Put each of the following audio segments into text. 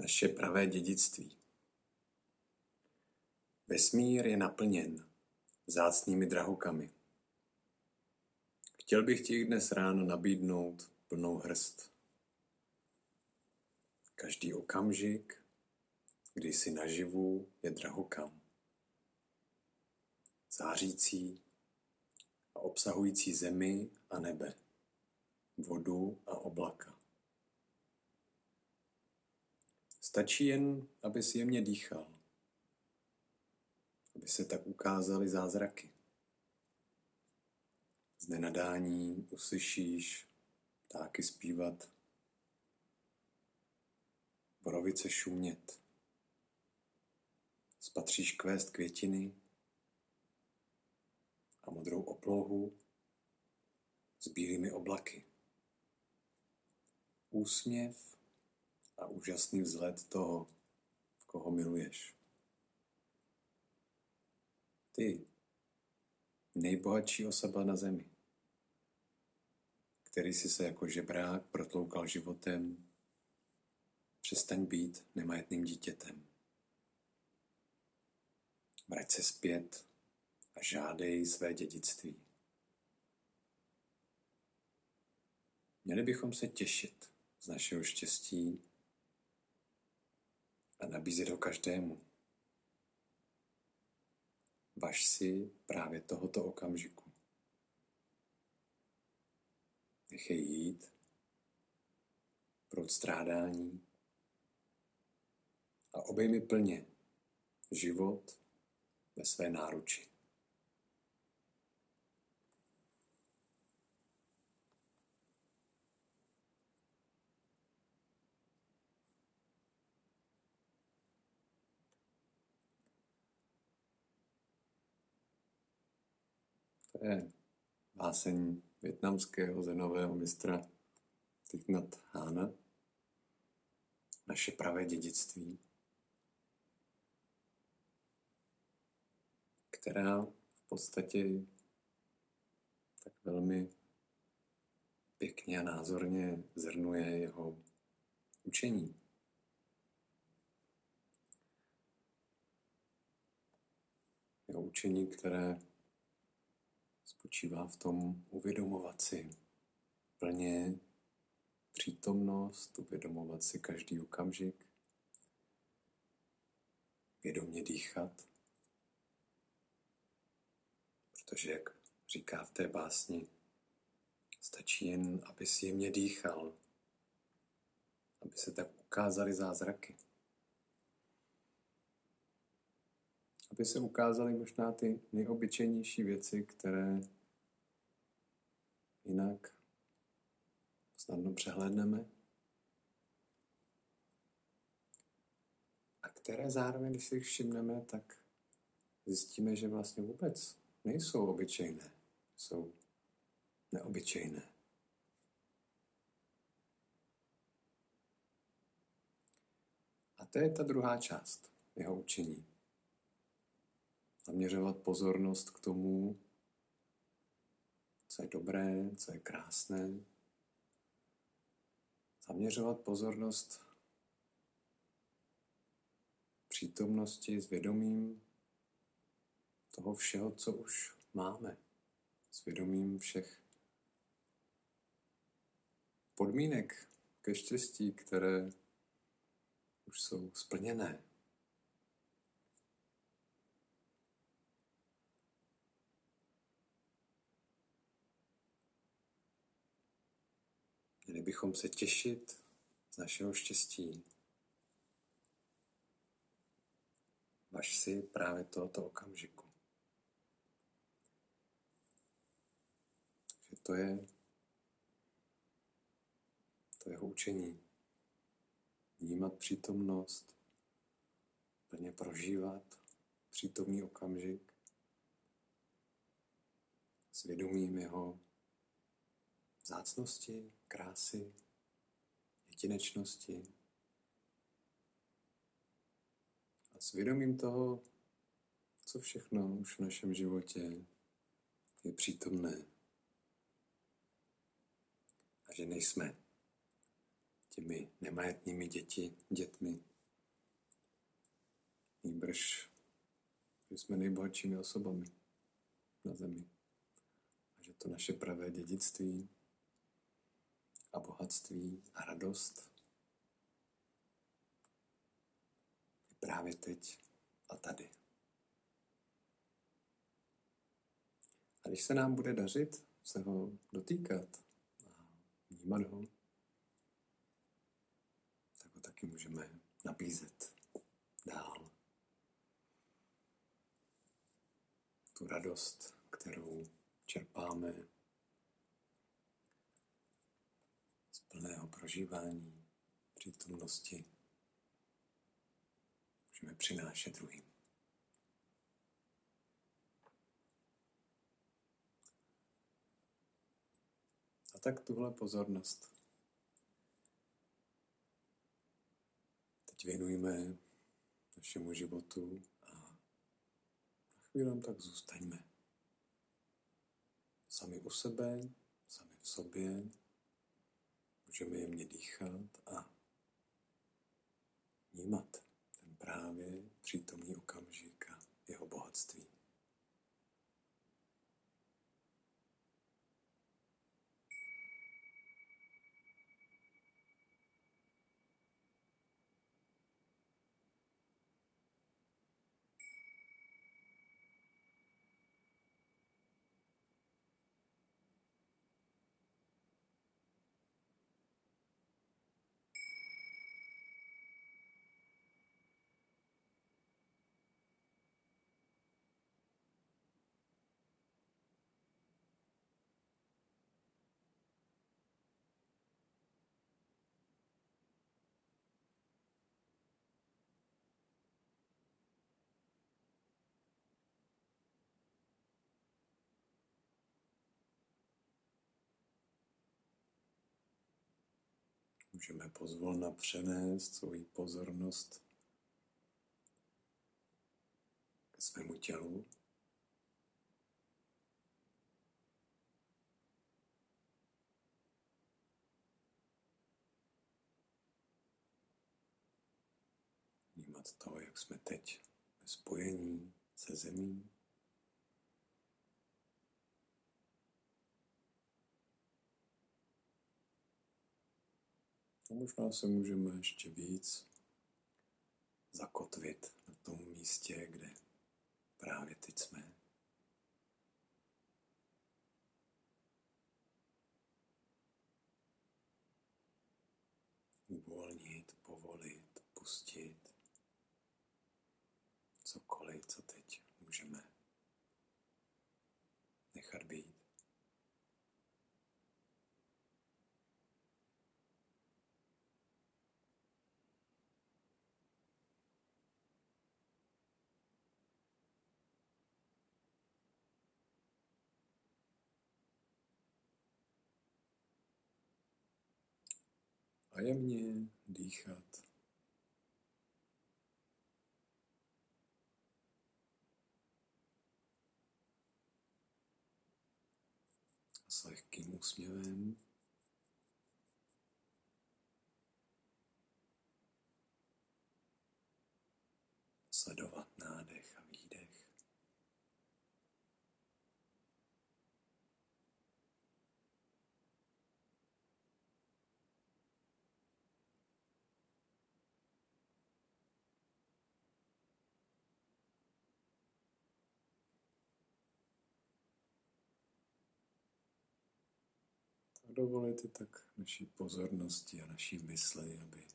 naše pravé dědictví. Vesmír je naplněn zácnými drahokamy. Chtěl bych ti dnes ráno nabídnout plnou hrst. Každý okamžik, kdy jsi naživu, je drahokam. Zářící a obsahující zemi a nebe, vodu a oblaka. Stačí jen, aby si jemně dýchal, aby se tak ukázaly zázraky. Z nenadání uslyšíš ptáky zpívat, borovice šumět, spatříš kvést květiny a modrou oplohu s bílými oblaky. Úsměv a úžasný vzhled toho, koho miluješ. Ty, nejbohatší osoba na zemi, který si se jako žebrák protloukal životem, přestaň být nemajetným dítětem. Vrať se zpět a žádej své dědictví. Měli bychom se těšit z našeho štěstí a nabízet ho každému. Važ si právě tohoto okamžiku. Nechej jít proud strádání a obejmi plně život ve své náruči. To je báseň větnamského zenového mistra Thich Nhat Hana. Naše pravé dědictví, která v podstatě tak velmi pěkně a názorně zhrnuje jeho učení. Jeho učení, které spočívá v tom uvědomovat si plně přítomnost, uvědomovat si každý okamžik, vědomě dýchat, protože, jak říká v té básni, stačí jen, aby si jemně dýchal, aby se tak ukázaly zázraky. Aby se ukázaly možná ty nejobyčejnější věci, které jinak snadno přehlédneme. A které zároveň, když si jich všimneme, tak zjistíme, že vlastně vůbec nejsou obyčejné, jsou neobyčejné. A to je ta druhá část jeho učení zaměřovat pozornost k tomu, co je dobré, co je krásné. Zaměřovat pozornost přítomnosti s vědomím toho všeho, co už máme, s vědomím všech podmínek ke štěstí, které už jsou splněné. Měli bychom se těšit z našeho štěstí. Vaš si právě tohoto okamžiku. Že to je to jeho učení. Vnímat přítomnost, plně prožívat přítomný okamžik, svědomím jeho zácnosti, krásy, jedinečnosti. A svědomím toho, co všechno už v našem životě je přítomné. A že nejsme těmi nemajetnými děti, dětmi, Nýbrž, že jsme nejbohatšími osobami na zemi. A že to naše pravé dědictví bohatství a radost je právě teď a tady. A když se nám bude dařit se ho dotýkat a vnímat ho, tak ho taky můžeme nabízet dál. Tu radost, kterou čerpáme z plného prožívání přítomnosti, můžeme přinášet druhým. A tak tuhle pozornost teď věnujeme našemu životu a na chvíli tak zůstaňme. Sami u sebe, sami v sobě, můžeme jemně dýchat a vnímat ten právě přítomný okamžik a jeho bohatství. Můžeme pozvolna přenést svoji pozornost ke svému tělu. Vnímat to, jak jsme teď ve spojení se zemí. A možná se můžeme ještě víc zakotvit na tom místě, kde právě teď jsme. Uvolnit, povolit, pustit cokoliv, co teď můžeme nechat být. Jemně dýchat. S lehkým úsměvem. Sledovat nádech a výdech. A dovolit i tak naší pozornosti a naší mysli, aby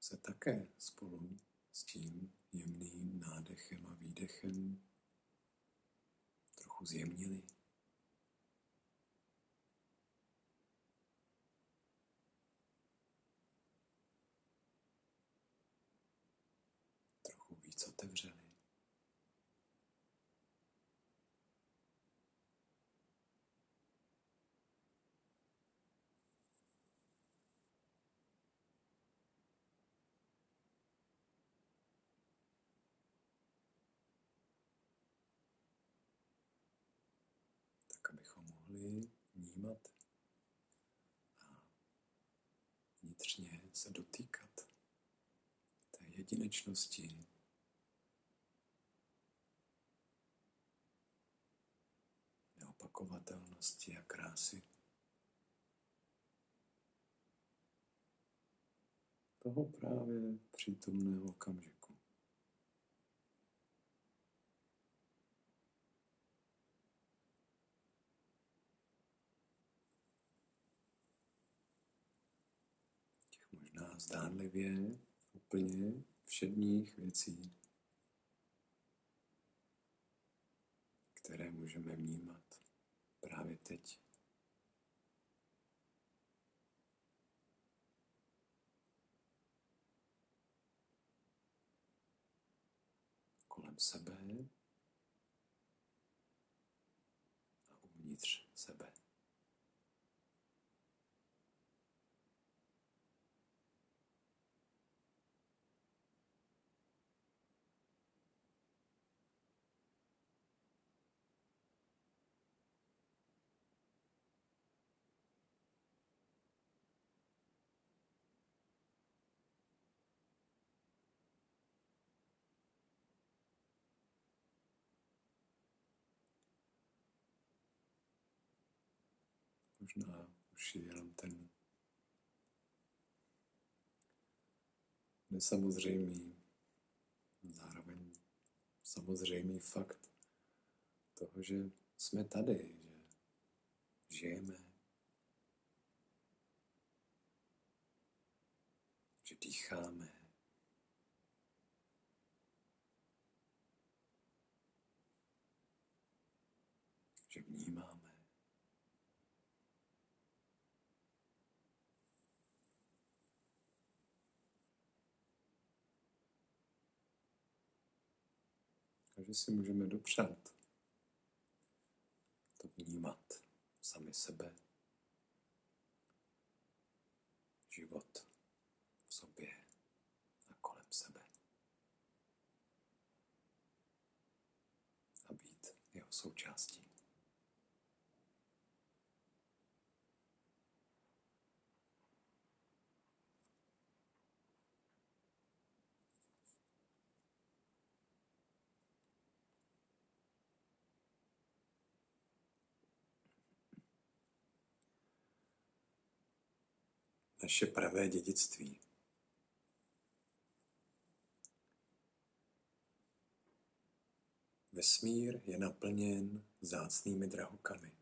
se také spolu s tím jemným nádechem a výdechem trochu zjemnili. Trochu víc otevřeli. tak abychom mohli vnímat a vnitřně se dotýkat té jedinečnosti, neopakovatelnosti a krásy. Toho právě přítomného okamžiku. Těch možná zdánlivě úplně všedních věcí, které můžeme vnímat právě teď. Kolem sebe a uvnitř sebe. Možná už je jenom ten nesamozřejmý, zároveň samozřejmý fakt toho, že jsme tady, že žijeme, že dýcháme, že vnímáme. Takže si můžeme dopřát to vnímat sami sebe, život v sobě a kolem sebe. A být jeho součástí. Naše pravé dědictví. Vesmír je naplněn zácnými drahokamy.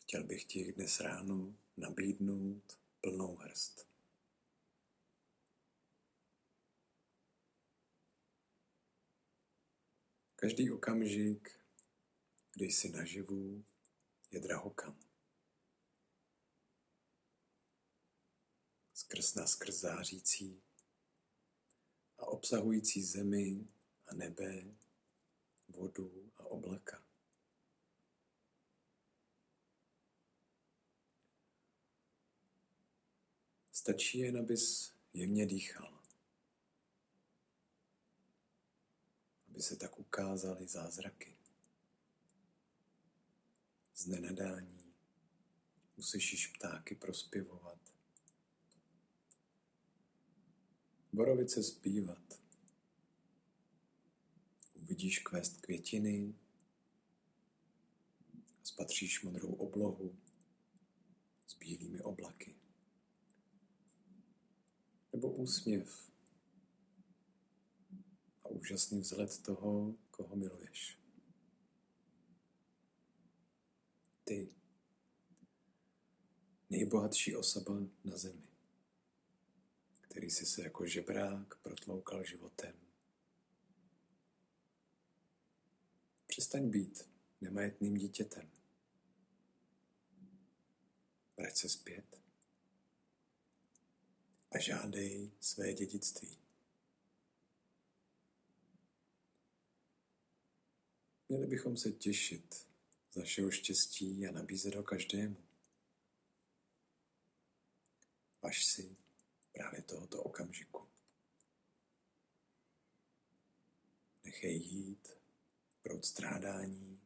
Chtěl bych ti dnes ráno nabídnout plnou hrst. Každý okamžik, kdy jsi naživu, je drahokam. Skrz na skrz zářící a obsahující zemi a nebe, vodu a oblaka. Stačí jen, abys jemně dýchal, aby se tak ukázaly zázraky. Z nenadání uslyšíš ptáky prospěvovat, borovice zpívat. Uvidíš kvést květiny spatříš modrou oblohu s bílými oblaky. Nebo úsměv a úžasný vzhled toho, koho miluješ. Ty, nejbohatší osoba na zemi který si se jako žebrák protloukal životem. Přestaň být nemajetným dítětem. Vrať se zpět a žádej své dědictví. Měli bychom se těšit z našeho štěstí a nabízet ho každému. Vaš si právě tohoto okamžiku. Nechej jít proud strádání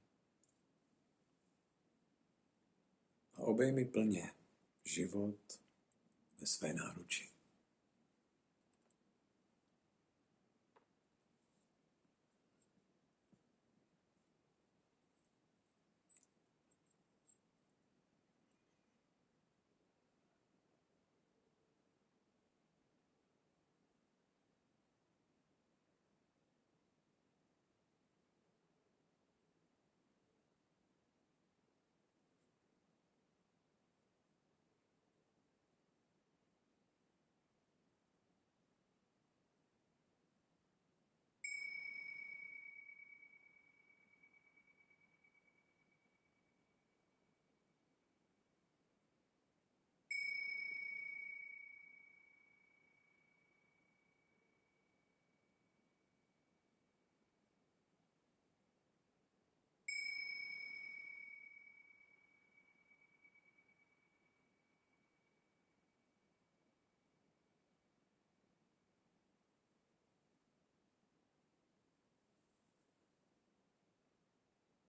a obejmi plně život ve své náruči.